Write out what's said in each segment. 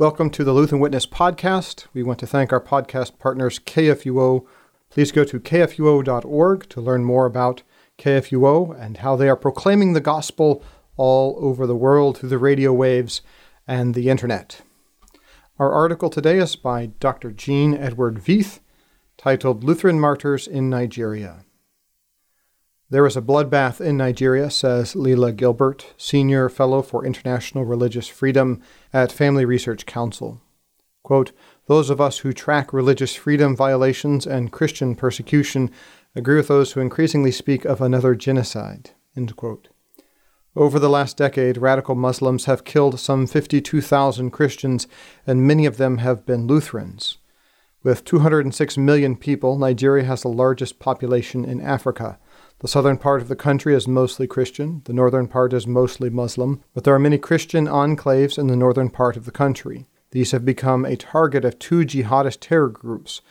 Welcome to the Lutheran Witness podcast. We want to thank our podcast partners, KFUO. Please go to kfuo.org to learn more about KFUO and how they are proclaiming the gospel all over the world through the radio waves and the internet. Our article today is by Dr. Gene Edward Veith, titled Lutheran Martyrs in Nigeria. There is a bloodbath in Nigeria, says Lela Gilbert, Senior Fellow for International Religious Freedom at Family Research Council. Quote, Those of us who track religious freedom violations and Christian persecution agree with those who increasingly speak of another genocide. Over the last decade, radical Muslims have killed some 52,000 Christians, and many of them have been Lutherans. With 206 million people, Nigeria has the largest population in Africa. The southern part of the country is mostly Christian, the northern part is mostly Muslim, but there are many Christian enclaves in the northern part of the country. These have become a target of two jihadist terror groups,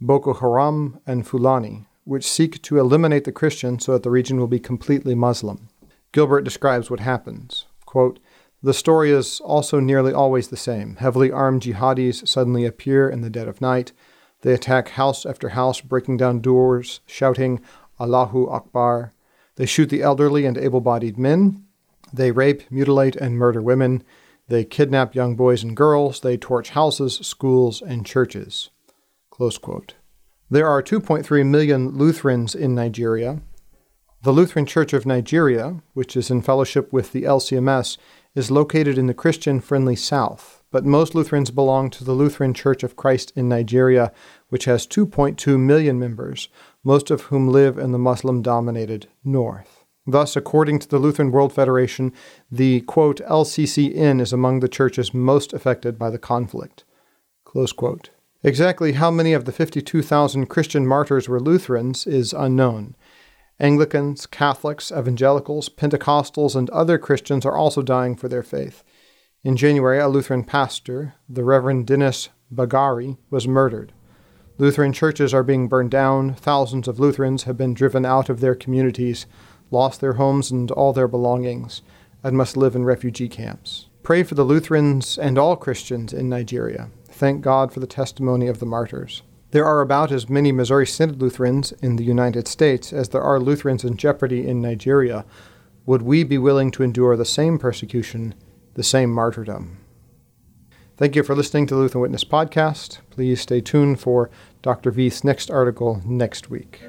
Boko Haram and Fulani, which seek to eliminate the Christians so that the region will be completely Muslim. Gilbert describes what happens. Quote, the story is also nearly always the same. Heavily armed jihadis suddenly appear in the dead of night. They attack house after house, breaking down doors, shouting, Allahu Akbar. They shoot the elderly and able bodied men. They rape, mutilate, and murder women. They kidnap young boys and girls. They torch houses, schools, and churches. There are 2.3 million Lutherans in Nigeria. The Lutheran Church of Nigeria, which is in fellowship with the LCMS, is located in the Christian friendly South, but most Lutherans belong to the Lutheran Church of Christ in Nigeria, which has 2.2 million members, most of whom live in the Muslim dominated North. Thus, according to the Lutheran World Federation, the quote, LCCN is among the churches most affected by the conflict. Exactly how many of the 52,000 Christian martyrs were Lutherans is unknown. Anglicans, Catholics, Evangelicals, Pentecostals, and other Christians are also dying for their faith. In January, a Lutheran pastor, the Reverend Dennis Bagari, was murdered. Lutheran churches are being burned down. Thousands of Lutherans have been driven out of their communities, lost their homes and all their belongings, and must live in refugee camps. Pray for the Lutherans and all Christians in Nigeria. Thank God for the testimony of the martyrs. There are about as many Missouri Synod Lutherans in the United States as there are Lutherans in jeopardy in Nigeria. Would we be willing to endure the same persecution, the same martyrdom? Thank you for listening to the Lutheran Witness podcast. Please stay tuned for Dr. Veith's next article next week.